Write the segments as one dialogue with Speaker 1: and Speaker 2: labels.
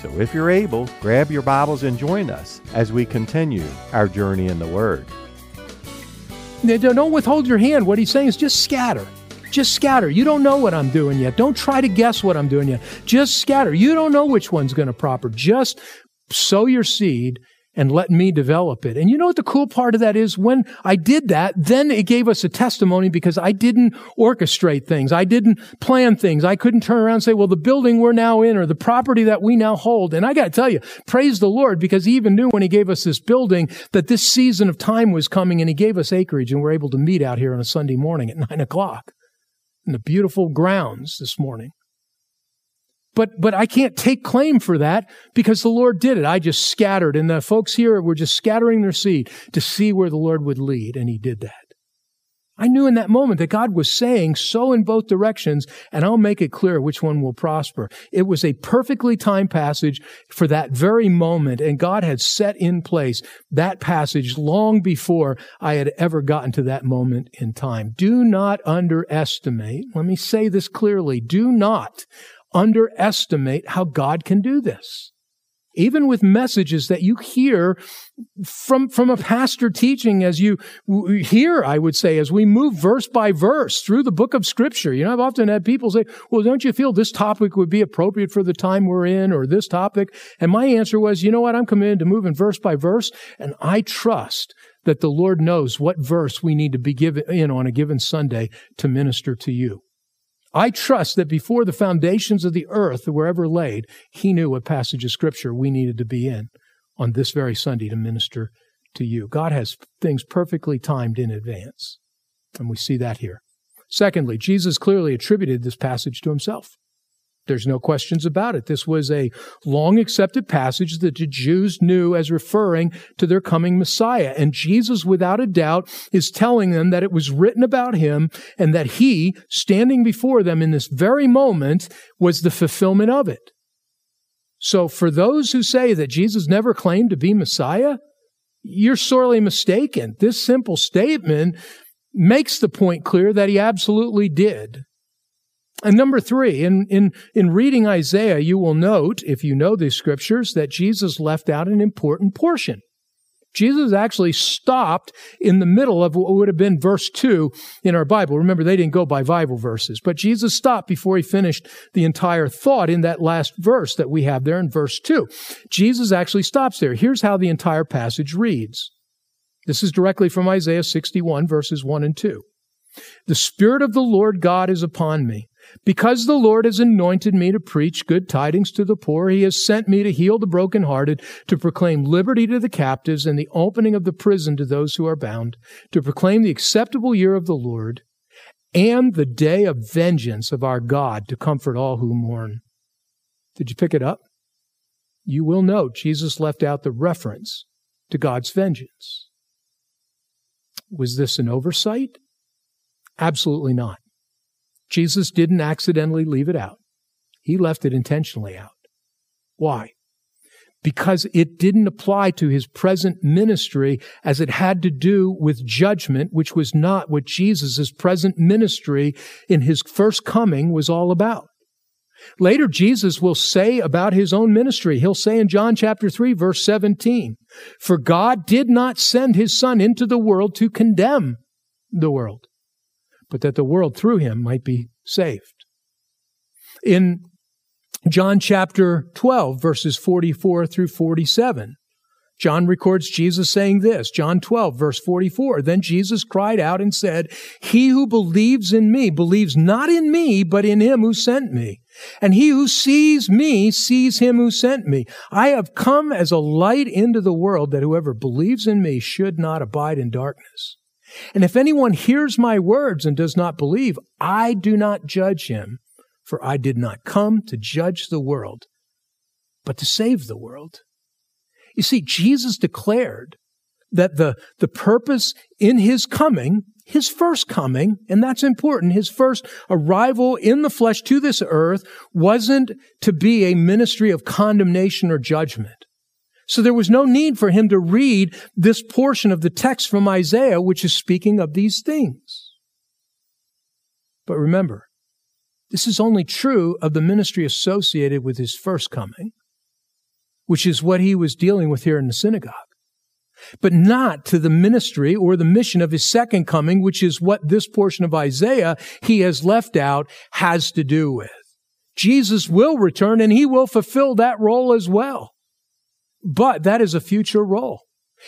Speaker 1: So if you're able, grab your Bibles and join us as we continue our journey in the Word.
Speaker 2: Don't withhold your hand. What he's saying is just scatter. Just scatter. You don't know what I'm doing yet. Don't try to guess what I'm doing yet. Just scatter. You don't know which one's going to proper. Just sow your seed and let me develop it. And you know what the cool part of that is? When I did that, then it gave us a testimony because I didn't orchestrate things. I didn't plan things. I couldn't turn around and say, well, the building we're now in or the property that we now hold. And I got to tell you, praise the Lord because he even knew when he gave us this building that this season of time was coming and he gave us acreage and we're able to meet out here on a Sunday morning at nine o'clock in the beautiful grounds this morning. But, but I can't take claim for that because the Lord did it. I just scattered and the folks here were just scattering their seed to see where the Lord would lead. And he did that. I knew in that moment that God was saying so in both directions, and I'll make it clear which one will prosper. It was a perfectly timed passage for that very moment, and God had set in place that passage long before I had ever gotten to that moment in time. Do not underestimate, let me say this clearly, do not underestimate how God can do this. Even with messages that you hear from, from a pastor teaching as you hear, I would say, as we move verse by verse through the book of scripture. You know, I've often had people say, well, don't you feel this topic would be appropriate for the time we're in or this topic? And my answer was, you know what? I'm committed to moving verse by verse and I trust that the Lord knows what verse we need to be given in on a given Sunday to minister to you. I trust that before the foundations of the earth were ever laid, he knew what passage of scripture we needed to be in on this very Sunday to minister to you. God has things perfectly timed in advance. And we see that here. Secondly, Jesus clearly attributed this passage to himself. There's no questions about it. This was a long accepted passage that the Jews knew as referring to their coming Messiah. And Jesus, without a doubt, is telling them that it was written about him and that he, standing before them in this very moment, was the fulfillment of it. So for those who say that Jesus never claimed to be Messiah, you're sorely mistaken. This simple statement makes the point clear that he absolutely did. And number three, in, in, in reading Isaiah, you will note, if you know these scriptures, that Jesus left out an important portion. Jesus actually stopped in the middle of what would have been verse 2 in our Bible. Remember, they didn't go by Bible verses, but Jesus stopped before he finished the entire thought in that last verse that we have there in verse 2. Jesus actually stops there. Here's how the entire passage reads. This is directly from Isaiah 61, verses 1 and 2. The Spirit of the Lord God is upon me because the Lord has anointed me to preach good tidings to the poor, he has sent me to heal the brokenhearted, to proclaim liberty to the captives and the opening of the prison to those who are bound, to proclaim the acceptable year of the Lord and the day of vengeance of our God to comfort all who mourn. Did you pick it up? You will note Jesus left out the reference to God's vengeance. Was this an oversight? Absolutely not. Jesus didn't accidentally leave it out. He left it intentionally out. Why? Because it didn't apply to his present ministry as it had to do with judgment, which was not what Jesus' present ministry in his first coming was all about. Later, Jesus will say about his own ministry, he'll say in John chapter 3, verse 17, For God did not send his Son into the world to condemn the world, but that the world through him might be saved. In John chapter 12, verses 44 through 47, John records Jesus saying this, John 12, verse 44. Then Jesus cried out and said, He who believes in me believes not in me, but in him who sent me. And he who sees me sees him who sent me. I have come as a light into the world that whoever believes in me should not abide in darkness. And if anyone hears my words and does not believe, I do not judge him, for I did not come to judge the world, but to save the world. You see, Jesus declared that the, the purpose in his coming, his first coming, and that's important, his first arrival in the flesh to this earth wasn't to be a ministry of condemnation or judgment. So there was no need for him to read this portion of the text from Isaiah, which is speaking of these things. But remember, this is only true of the ministry associated with his first coming, which is what he was dealing with here in the synagogue, but not to the ministry or the mission of his second coming, which is what this portion of Isaiah he has left out has to do with. Jesus will return and he will fulfill that role as well. But that is a future role.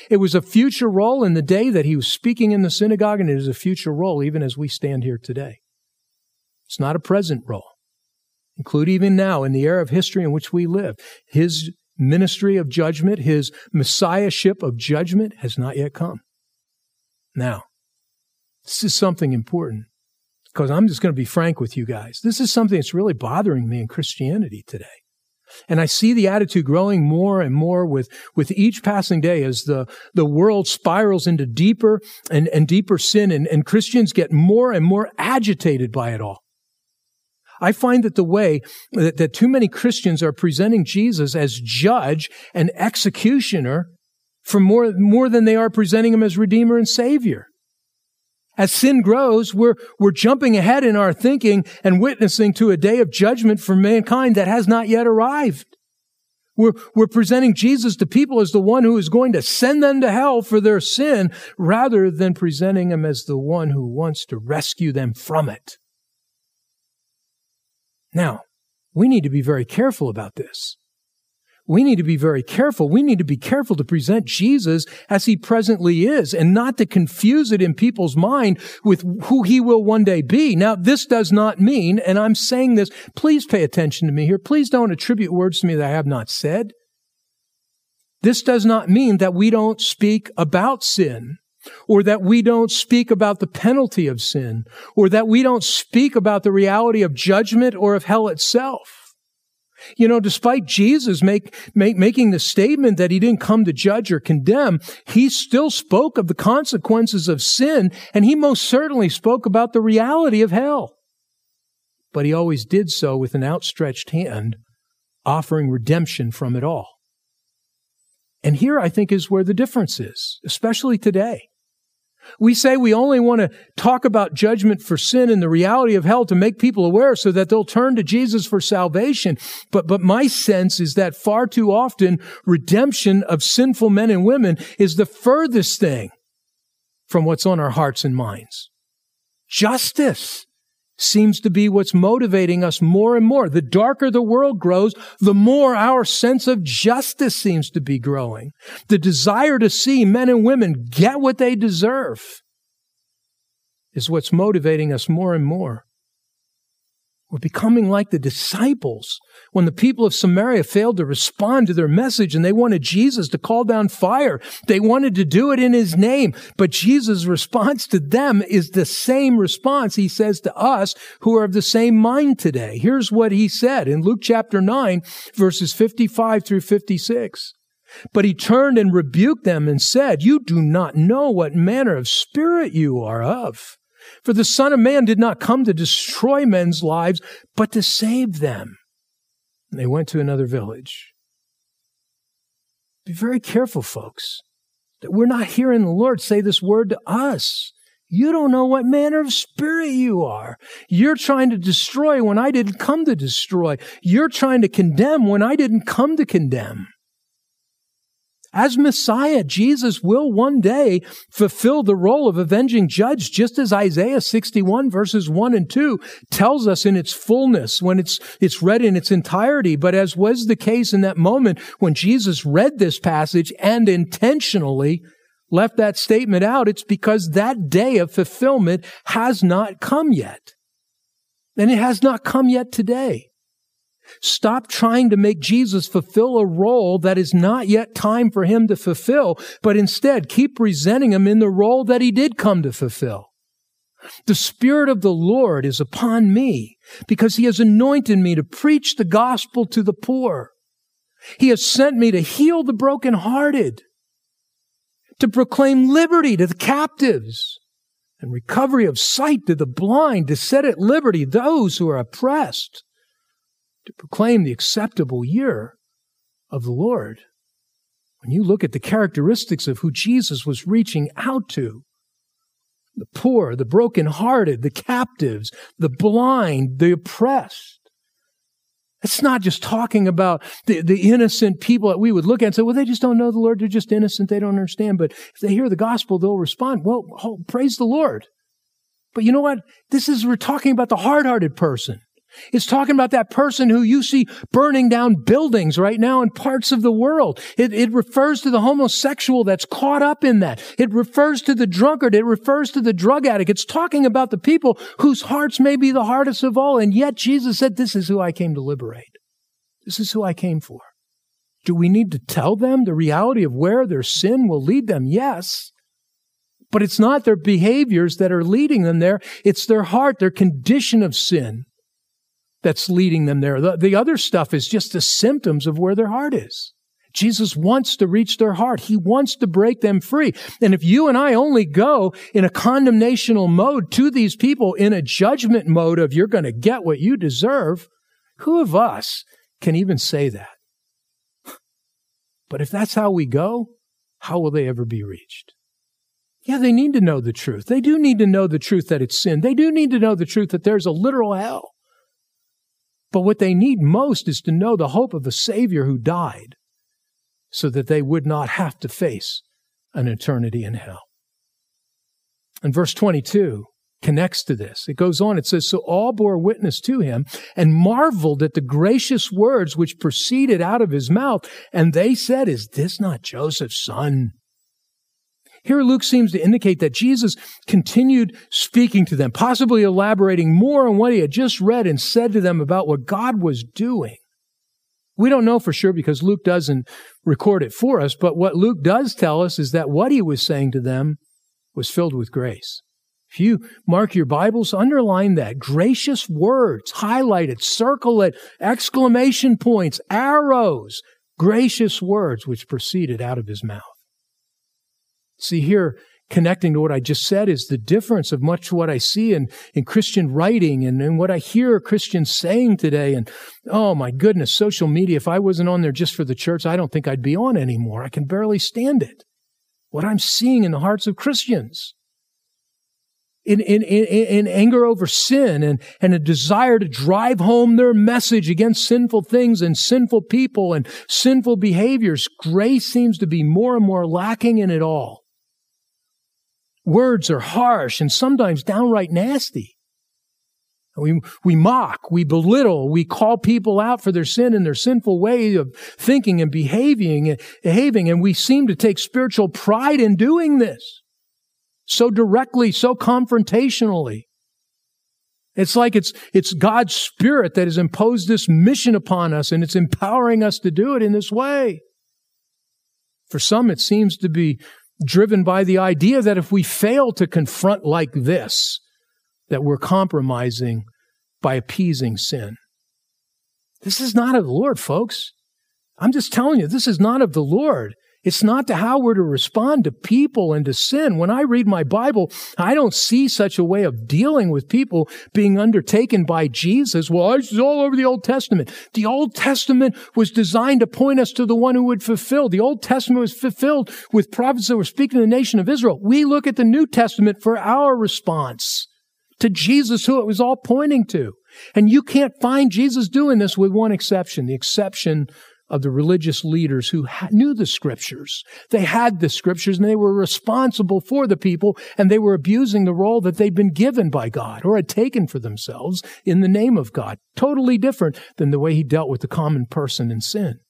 Speaker 2: It was a future role in the day that he was speaking in the synagogue, and it is a future role even as we stand here today. It's not a present role. Include even now in the era of history in which we live. His ministry of judgment, his messiahship of judgment has not yet come. Now, this is something important because I'm just going to be frank with you guys. This is something that's really bothering me in Christianity today. And I see the attitude growing more and more with, with each passing day as the, the world spirals into deeper and, and deeper sin and, and Christians get more and more agitated by it all. I find that the way that, that too many Christians are presenting Jesus as judge and executioner for more, more than they are presenting him as redeemer and savior. As sin grows, we're, we're jumping ahead in our thinking and witnessing to a day of judgment for mankind that has not yet arrived. We're, we're presenting Jesus to people as the one who is going to send them to hell for their sin rather than presenting him as the one who wants to rescue them from it. Now, we need to be very careful about this. We need to be very careful. We need to be careful to present Jesus as he presently is and not to confuse it in people's mind with who he will one day be. Now, this does not mean, and I'm saying this, please pay attention to me here. Please don't attribute words to me that I have not said. This does not mean that we don't speak about sin or that we don't speak about the penalty of sin, or that we don't speak about the reality of judgment or of hell itself. You know, despite Jesus make, make, making the statement that he didn't come to judge or condemn, he still spoke of the consequences of sin, and he most certainly spoke about the reality of hell. But he always did so with an outstretched hand, offering redemption from it all. And here I think is where the difference is, especially today. We say we only want to talk about judgment for sin and the reality of hell to make people aware so that they'll turn to Jesus for salvation. But, but my sense is that far too often redemption of sinful men and women is the furthest thing from what's on our hearts and minds. Justice seems to be what's motivating us more and more. The darker the world grows, the more our sense of justice seems to be growing. The desire to see men and women get what they deserve is what's motivating us more and more. We're becoming like the disciples when the people of Samaria failed to respond to their message and they wanted Jesus to call down fire. They wanted to do it in his name. But Jesus' response to them is the same response he says to us who are of the same mind today. Here's what he said in Luke chapter 9, verses 55 through 56. But he turned and rebuked them and said, You do not know what manner of spirit you are of. For the Son of Man did not come to destroy men's lives, but to save them. And they went to another village. Be very careful, folks, that we're not hearing the Lord say this word to us. You don't know what manner of spirit you are. You're trying to destroy when I didn't come to destroy. You're trying to condemn when I didn't come to condemn. As Messiah, Jesus will one day fulfill the role of avenging judge, just as Isaiah 61 verses 1 and 2 tells us in its fullness when it's, it's read in its entirety. But as was the case in that moment when Jesus read this passage and intentionally left that statement out, it's because that day of fulfillment has not come yet. And it has not come yet today. Stop trying to make Jesus fulfill a role that is not yet time for him to fulfill, but instead keep presenting him in the role that he did come to fulfill. The Spirit of the Lord is upon me because he has anointed me to preach the gospel to the poor. He has sent me to heal the brokenhearted, to proclaim liberty to the captives and recovery of sight to the blind, to set at liberty those who are oppressed, to proclaim the acceptable year of the Lord. When you look at the characteristics of who Jesus was reaching out to, the poor, the brokenhearted, the captives, the blind, the oppressed. It's not just talking about the, the innocent people that we would look at and say, well, they just don't know the Lord. They're just innocent. They don't understand. But if they hear the gospel, they'll respond, well, praise the Lord. But you know what? This is, we're talking about the hard-hearted person. It's talking about that person who you see burning down buildings right now in parts of the world. It, it, refers to the homosexual that's caught up in that. It refers to the drunkard. It refers to the drug addict. It's talking about the people whose hearts may be the hardest of all. And yet Jesus said, this is who I came to liberate. This is who I came for. Do we need to tell them the reality of where their sin will lead them? Yes. But it's not their behaviors that are leading them there. It's their heart, their condition of sin that's leading them there. The, the other stuff is just the symptoms of where their heart is. Jesus wants to reach their heart. He wants to break them free. And if you and I only go in a condemnational mode to these people, in a judgment mode of you're going to get what you deserve, who of us can even say that? But if that's how we go, how will they ever be reached? Yeah, they need to know the truth. They do need to know the truth that it's sin. They do need to know the truth that there's a literal hell. But what they need most is to know the hope of a Savior who died so that they would not have to face an eternity in hell. And verse 22 connects to this. It goes on, it says, So all bore witness to him and marveled at the gracious words which proceeded out of his mouth. And they said, Is this not Joseph's son? Here, Luke seems to indicate that Jesus continued speaking to them, possibly elaborating more on what he had just read and said to them about what God was doing. We don't know for sure because Luke doesn't record it for us, but what Luke does tell us is that what he was saying to them was filled with grace. If you mark your Bibles, underline that. Gracious words, highlight it, circle it, exclamation points, arrows, gracious words which proceeded out of his mouth. See here, connecting to what I just said is the difference of much what I see in, in Christian writing and, and what I hear Christians saying today. And oh my goodness, social media, if I wasn't on there just for the church, I don't think I'd be on anymore. I can barely stand it. What I'm seeing in the hearts of Christians. In, in, in, in anger over sin and, and a desire to drive home their message against sinful things and sinful people and sinful behaviors, grace seems to be more and more lacking in it all words are harsh and sometimes downright nasty. We, we mock, we belittle, we call people out for their sin and their sinful way of thinking and behaving, behaving, and we seem to take spiritual pride in doing this. So directly, so confrontationally. It's like it's, it's God's Spirit that has imposed this mission upon us and it's empowering us to do it in this way. For some, it seems to be driven by the idea that if we fail to confront like this, that we're compromising by appeasing sin. This is not of the Lord, folks. I'm just telling you, this is not of the Lord. It's not to how we're to respond to people and to sin. When I read my Bible, I don't see such a way of dealing with people being undertaken by Jesus. Well, it's all over the Old Testament. The Old Testament was designed to point us to the one who would fulfill. The Old Testament was fulfilled with prophets that were speaking to the nation of Israel. We look at the New Testament for our response to Jesus, who it was all pointing to. And you can't find Jesus doing this with one exception, the exception of the religious leaders who knew the scriptures. They had the scriptures and they were responsible for the people and they were abusing the role that they'd been given by God or had taken for themselves in the name of God. Totally different than the way he dealt with the common person in sin.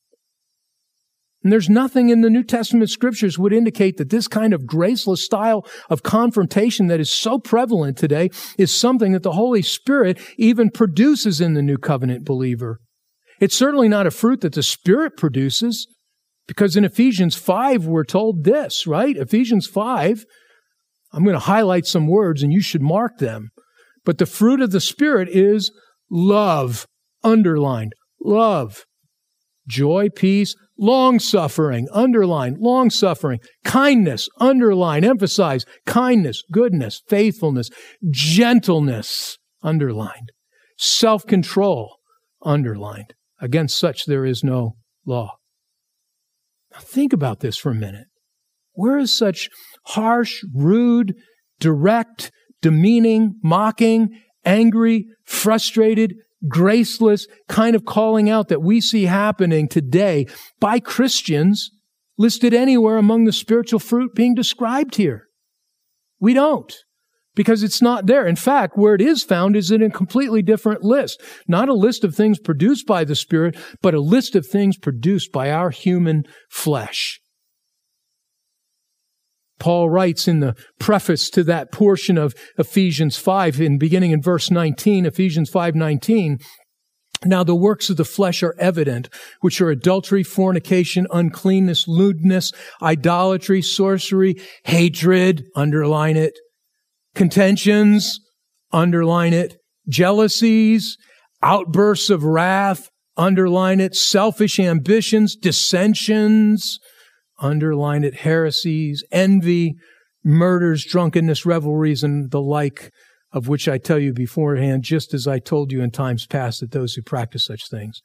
Speaker 2: And there's nothing in the New Testament scriptures would indicate that this kind of graceless style of confrontation that is so prevalent today is something that the Holy Spirit even produces in the new covenant believer. It's certainly not a fruit that the Spirit produces, because in Ephesians 5, we're told this, right? Ephesians 5, I'm going to highlight some words and you should mark them. But the fruit of the Spirit is love, underlined, love, joy, peace, long suffering, underline, long suffering, kindness, underline, emphasize, kindness, goodness, faithfulness, gentleness, underlined, self control, underlined. Against such there is no law. Now think about this for a minute. Where is such harsh, rude, direct, demeaning, mocking, angry, frustrated, graceless kind of calling out that we see happening today by Christians listed anywhere among the spiritual fruit being described here. We don't because it's not there. In fact, where it is found is in a completely different list. Not a list of things produced by the Spirit, but a list of things produced by our human flesh. Paul writes in the preface to that portion of Ephesians 5 in beginning in verse 19, Ephesians 5:19, now the works of the flesh are evident, which are adultery, fornication, uncleanness, lewdness, idolatry, sorcery, hatred, underline it, contentions, underline it, jealousies, outbursts of wrath, underline it, selfish ambitions, dissensions, underline it, heresies, envy, murders, drunkenness, revelries, and the like, of which I tell you beforehand, just as I told you in times past, that those who practice such things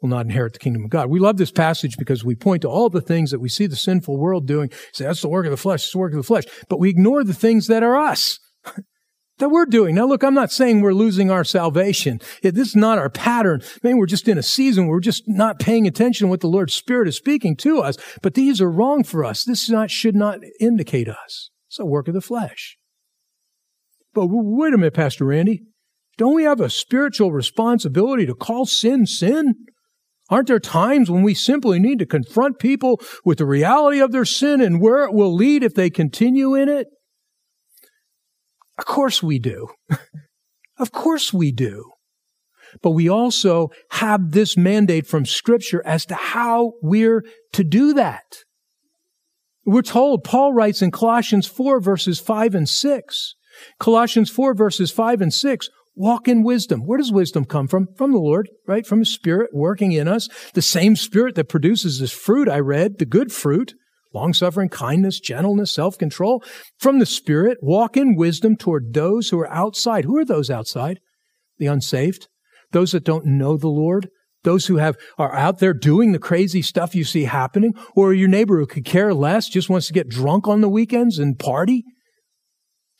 Speaker 2: will not inherit the kingdom of God. We love this passage because we point to all the things that we see the sinful world doing. Say, that's the work of the flesh, it's the work of the flesh. But we ignore the things that are us. that we're doing. Now, look, I'm not saying we're losing our salvation. This is not our pattern. Maybe we're just in a season where we're just not paying attention to what the Lord's Spirit is speaking to us. But these are wrong for us. This not, should not indicate us. It's a work of the flesh. But wait a minute, Pastor Randy. Don't we have a spiritual responsibility to call sin sin? Aren't there times when we simply need to confront people with the reality of their sin and where it will lead if they continue in it? Of course we do. of course we do. But we also have this mandate from Scripture as to how we're to do that. We're told, Paul writes in Colossians 4 verses 5 and 6. Colossians 4 verses 5 and 6. Walk in wisdom. Where does wisdom come from? From the Lord, right? From His Spirit working in us. The same Spirit that produces this fruit I read, the good fruit long suffering, kindness, gentleness, self control from the Spirit. Walk in wisdom toward those who are outside. Who are those outside? The unsaved, those that don't know the Lord, those who have are out there doing the crazy stuff you see happening, or your neighbor who could care less, just wants to get drunk on the weekends and party.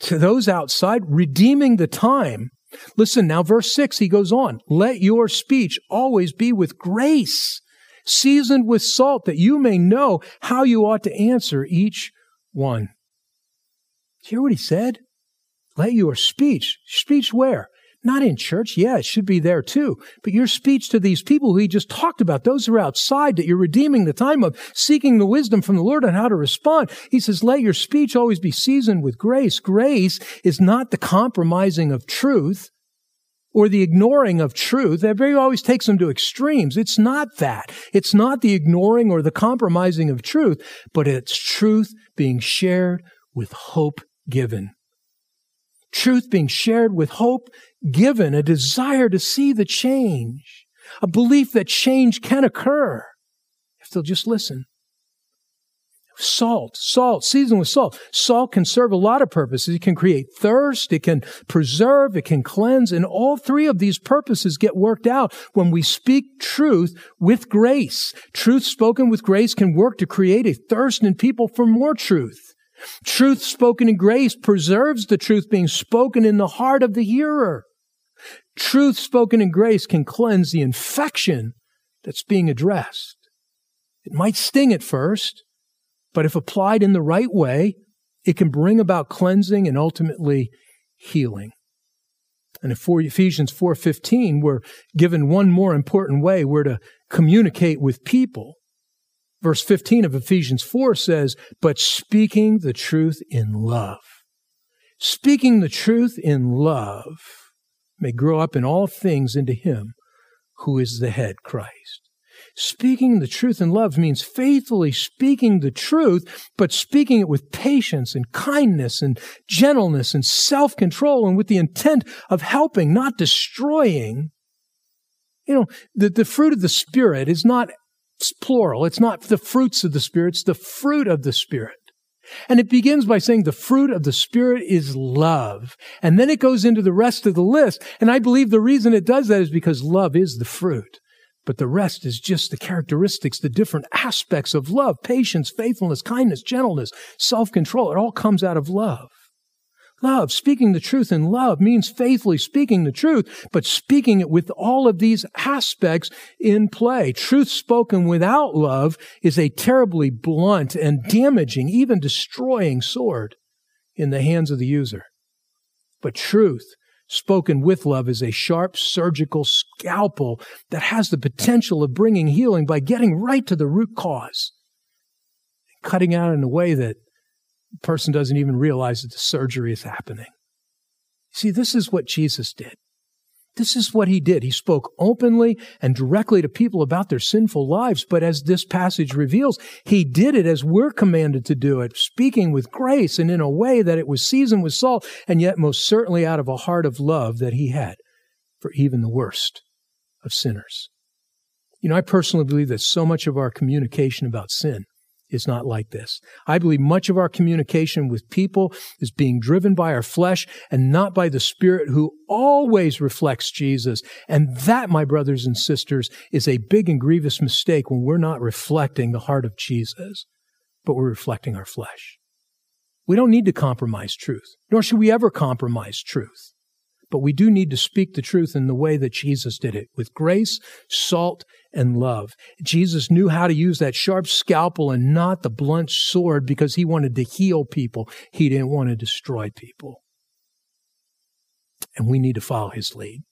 Speaker 2: To those outside, redeeming the time. Listen now, verse six, he goes on, let your speech always be with grace seasoned with salt, that you may know how you ought to answer each one. Hear what he said? Let your speech, speech where? Not in church. Yeah, it should be there too. But your speech to these people who he just talked about, those who are outside that you're redeeming the time of seeking the wisdom from the Lord on how to respond. He says, let your speech always be seasoned with grace. Grace is not the compromising of truth or the ignoring of truth, That very always takes them to extremes. It's not that. It's not the ignoring or the compromising of truth, but it's truth being shared with hope given. Truth being shared with hope given, a desire to see the change, a belief that change can occur if they'll just listen. Salt, salt, seasoned with salt. Salt can serve a lot of purposes. It can create thirst, it can preserve, it can cleanse, and all three of these purposes get worked out when we speak truth with grace. Truth spoken with grace can work to create a thirst in people for more truth. Truth spoken in grace preserves the truth being spoken in the heart of the hearer. Truth spoken in grace can cleanse the infection that's being addressed. It might sting at first, but if applied in the right way, it can bring about cleansing and ultimately healing. And in Ephesians 4:15, we're given one more important way we're to communicate with people. Verse 15 of Ephesians 4 says, "But speaking the truth in love." Speaking the truth in love may grow up in all things into him who is the head, Christ. Speaking the truth in love means faithfully speaking the truth, but speaking it with patience and kindness and gentleness and self control and with the intent of helping, not destroying. You know, the, the fruit of the Spirit is not It's plural. It's not the fruits of the Spirit, it's the fruit of the Spirit. And it begins by saying the fruit of the Spirit is love. And then it goes into the rest of the list. And I believe the reason it does that is because love is the fruit. But the rest is just the characteristics, the different aspects of love, patience, faithfulness, kindness, gentleness, self-control. It all comes out of love. Love, speaking the truth in love means faithfully speaking the truth, but speaking it with all of these aspects in play. Truth spoken without love is a terribly blunt and damaging, even destroying sword in the hands of the user. But truth spoken with love is a sharp surgical scalpel that has the potential of bringing healing by getting right to the root cause, cutting out in a way that person doesn't even realize that the surgery is happening. See, this is what Jesus did. This is what he did. He spoke openly and directly to people about their sinful lives. But as this passage reveals, he did it as we're commanded to do it, speaking with grace and in a way that it was seasoned with salt and yet most certainly out of a heart of love that he had for even the worst of sinners. You know, I personally believe that so much of our communication about sin is not like this. I believe much of our communication with people is being driven by our flesh and not by the Spirit who always reflects Jesus. And that, my brothers and sisters, is a big and grievous mistake when we're not reflecting the heart of Jesus, but we're reflecting our flesh. We don't need to compromise truth, nor should we ever compromise truth. But we do need to speak the truth in the way that Jesus did it, with grace, salt, and love. Jesus knew how to use that sharp scalpel and not the blunt sword because he wanted to heal people. He didn't want to destroy people. And we need to follow his lead.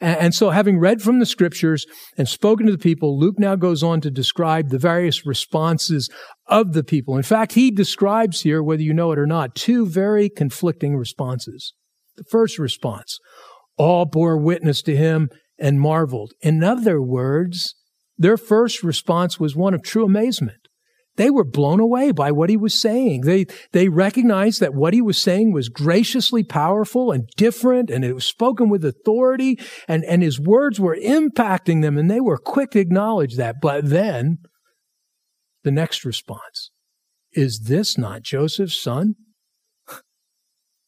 Speaker 2: And, so, having read from the scriptures and spoken to the people, Luke now goes on to describe the various responses of the people. In fact, he describes here, whether you know it or not, two very conflicting responses. The first response all bore witness to him and marveled. In other words, their first response was one of true amazement. They were blown away by what he was saying. They, they recognized that what he was saying was graciously powerful and different, and it was spoken with authority, and, and his words were impacting them, and they were quick to acknowledge that. But then, the next response is this not Joseph's son?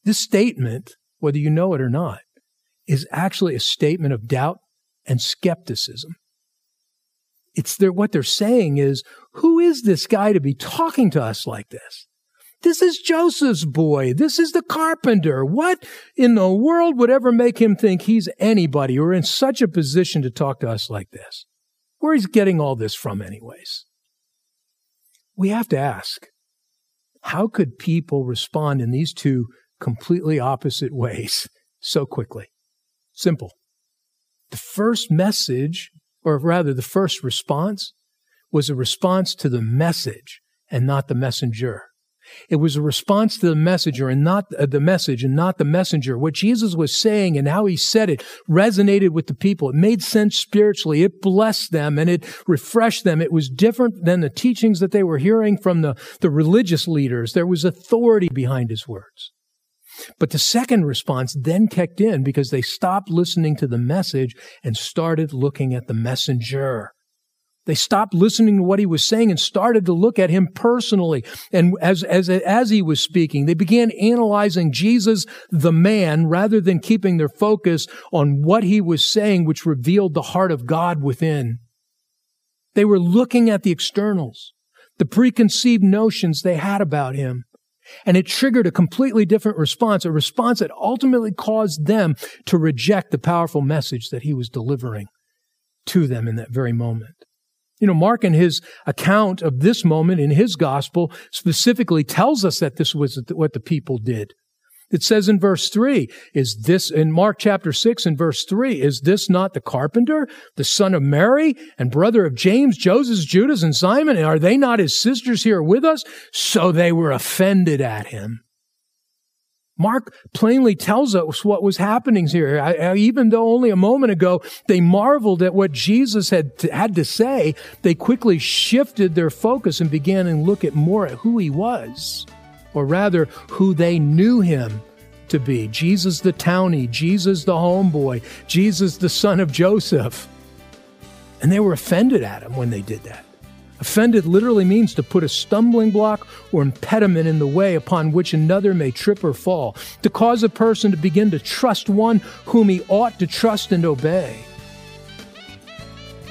Speaker 2: This statement, whether you know it or not, is actually a statement of doubt and skepticism. It's their, what they're saying is, who is this guy to be talking to us like this? This is Joseph's boy. This is the carpenter. What in the world would ever make him think he's anybody or in such a position to talk to us like this? Where he's getting all this from, anyways? We have to ask, how could people respond in these two completely opposite ways so quickly? Simple. The first message, or rather the first response, was a response to the message and not the messenger. It was a response to the messenger and not uh, the message and not the messenger. What Jesus was saying and how he said it resonated with the people. It made sense spiritually. It blessed them and it refreshed them. It was different than the teachings that they were hearing from the, the religious leaders. There was authority behind his words. But the second response then kicked in because they stopped listening to the message and started looking at the messenger. They stopped listening to what he was saying and started to look at him personally. And as, as, as he was speaking, they began analyzing Jesus, the man, rather than keeping their focus on what he was saying, which revealed the heart of God within. They were looking at the externals, the preconceived notions they had about him. And it triggered a completely different response, a response that ultimately caused them to reject the powerful message that he was delivering to them in that very moment. You know, Mark in his account of this moment in his gospel specifically tells us that this was what the people did. It says in verse 3, is this, in Mark chapter 6 and verse 3, is this not the carpenter, the son of Mary, and brother of James, Joseph, Judas, and Simon? And are they not his sisters here with us? So they were offended at him. Mark plainly tells us what was happening here. I, I, even though only a moment ago they marveled at what Jesus had to, had to say, they quickly shifted their focus and began to look at more at who he was or rather, who they knew him to be Jesus the townie, Jesus the homeboy, Jesus the son of Joseph. And they were offended at him when they did that. Offended literally means to put a stumbling block or impediment in the way upon which another may trip or fall, to cause a person to begin to trust one whom he ought to trust and obey.